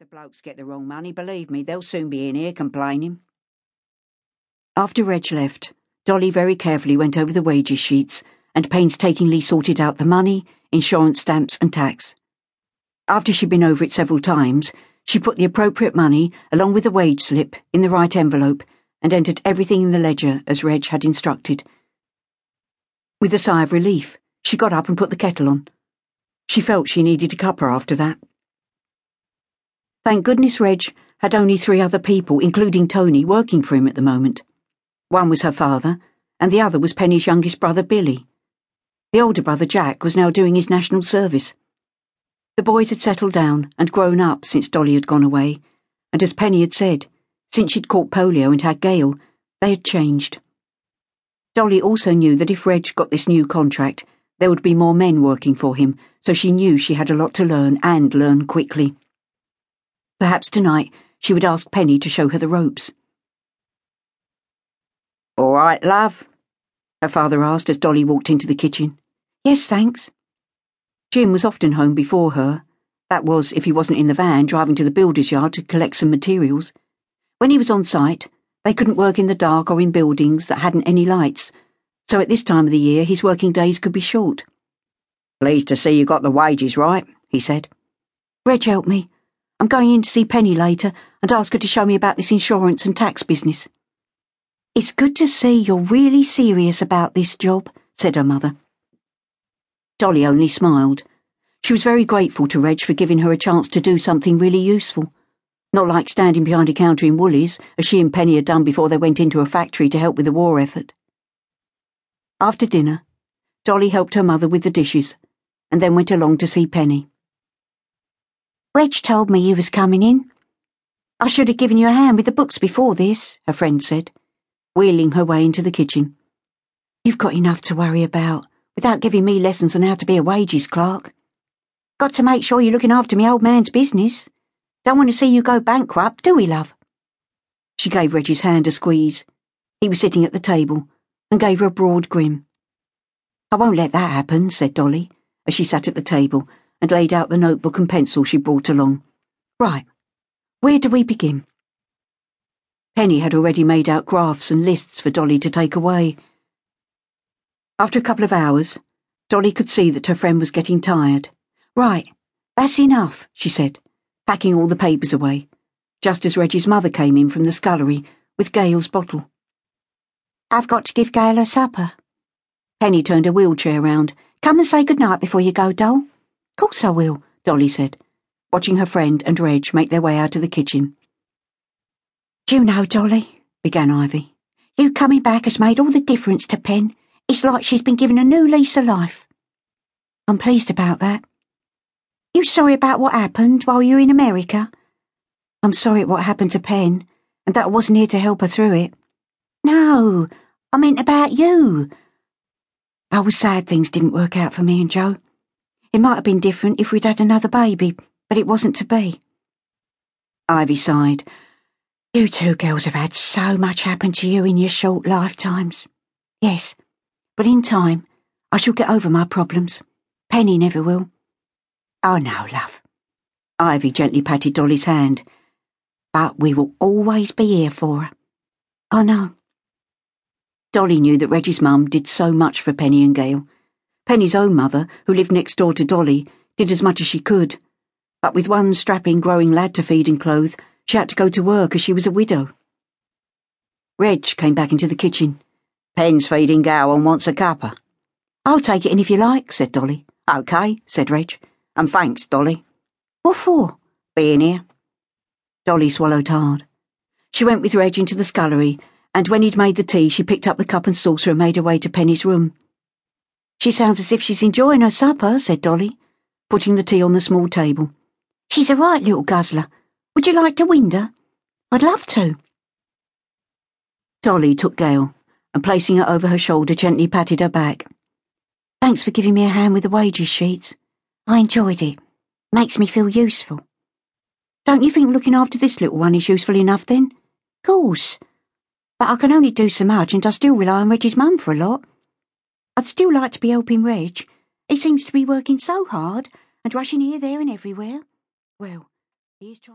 the blokes get the wrong money, believe me, they'll soon be in here complaining. After Reg left, Dolly very carefully went over the wages sheets and painstakingly sorted out the money, insurance stamps, and tax. After she'd been over it several times, she put the appropriate money, along with the wage slip, in the right envelope and entered everything in the ledger as Reg had instructed. With a sigh of relief, she got up and put the kettle on. She felt she needed a cuppa after that. Thank goodness Reg had only three other people, including Tony, working for him at the moment. One was her father, and the other was Penny's youngest brother, Billy. The older brother, Jack, was now doing his national service. The boys had settled down and grown up since Dolly had gone away, and as Penny had said, since she'd caught polio and had Gail, they had changed. Dolly also knew that if Reg got this new contract, there would be more men working for him, so she knew she had a lot to learn and learn quickly. Perhaps tonight she would ask Penny to show her the ropes. All right, love? Her father asked as Dolly walked into the kitchen. Yes, thanks. Jim was often home before her. That was, if he wasn't in the van driving to the builder's yard to collect some materials. When he was on site, they couldn't work in the dark or in buildings that hadn't any lights, so at this time of the year his working days could be short. Pleased to see you got the wages right, he said. Reg helped me. I'm going in to see Penny later and ask her to show me about this insurance and tax business. It's good to see you're really serious about this job, said her mother. Dolly only smiled. She was very grateful to Reg for giving her a chance to do something really useful. Not like standing behind a counter in Woolies, as she and Penny had done before they went into a factory to help with the war effort. After dinner, Dolly helped her mother with the dishes, and then went along to see Penny. Reg told me you was coming in. I should have given you a hand with the books before this, her friend said, wheeling her way into the kitchen. You've got enough to worry about without giving me lessons on how to be a wages clerk. Got to make sure you're looking after me old man's business. Don't want to see you go bankrupt, do we, love? She gave Reggie's hand a squeeze. He was sitting at the table and gave her a broad grin. I won't let that happen, said Dolly, as she sat at the table and laid out the notebook and pencil she brought along. Right, where do we begin? Penny had already made out graphs and lists for Dolly to take away. After a couple of hours, Dolly could see that her friend was getting tired. Right, that's enough, she said, packing all the papers away, just as Reggie's mother came in from the scullery with Gail's bottle. I've got to give Gail her supper. Penny turned her wheelchair round. Come and say good night before you go, doll. Course I will, Dolly said, watching her friend and Reg make their way out of the kitchen. Do you know, Dolly, began Ivy, you coming back has made all the difference to Pen. It's like she's been given a new lease of life. I'm pleased about that. You sorry about what happened while you were in America? I'm sorry at what happened to Pen, and that I wasn't here to help her through it. No, I meant about you. I was sad things didn't work out for me and Joe. It might have been different if we'd had another baby, but it wasn't to be. Ivy sighed. You two girls have had so much happen to you in your short lifetimes. Yes, but in time, I shall get over my problems. Penny never will. Oh, no, love. Ivy gently patted Dolly's hand. But we will always be here for her. Oh, no. Dolly knew that Reggie's mum did so much for Penny and Gail. Penny's own mother, who lived next door to Dolly, did as much as she could. But with one strapping, growing lad to feed and clothe, she had to go to work as she was a widow. Reg came back into the kitchen. Pen's feeding Gail and wants a cuppa. I'll take it in if you like, said Dolly. OK, said Reg. And thanks, Dolly. What for? Being here. Dolly swallowed hard. She went with Reg into the scullery, and when he'd made the tea, she picked up the cup and saucer and made her way to Penny's room. She sounds as if she's enjoying her supper, said Dolly, putting the tea on the small table. She's a right little guzzler. Would you like to wind her? I'd love to. Dolly took Gail and placing her over her shoulder gently patted her back. Thanks for giving me a hand with the wages sheets. I enjoyed it. Makes me feel useful. Don't you think looking after this little one is useful enough then? Course. But I can only do so much and I still rely on Reg's mum for a lot. I'd still like to be helping Reg. He seems to be working so hard and rushing here, there and everywhere. Well, he is trying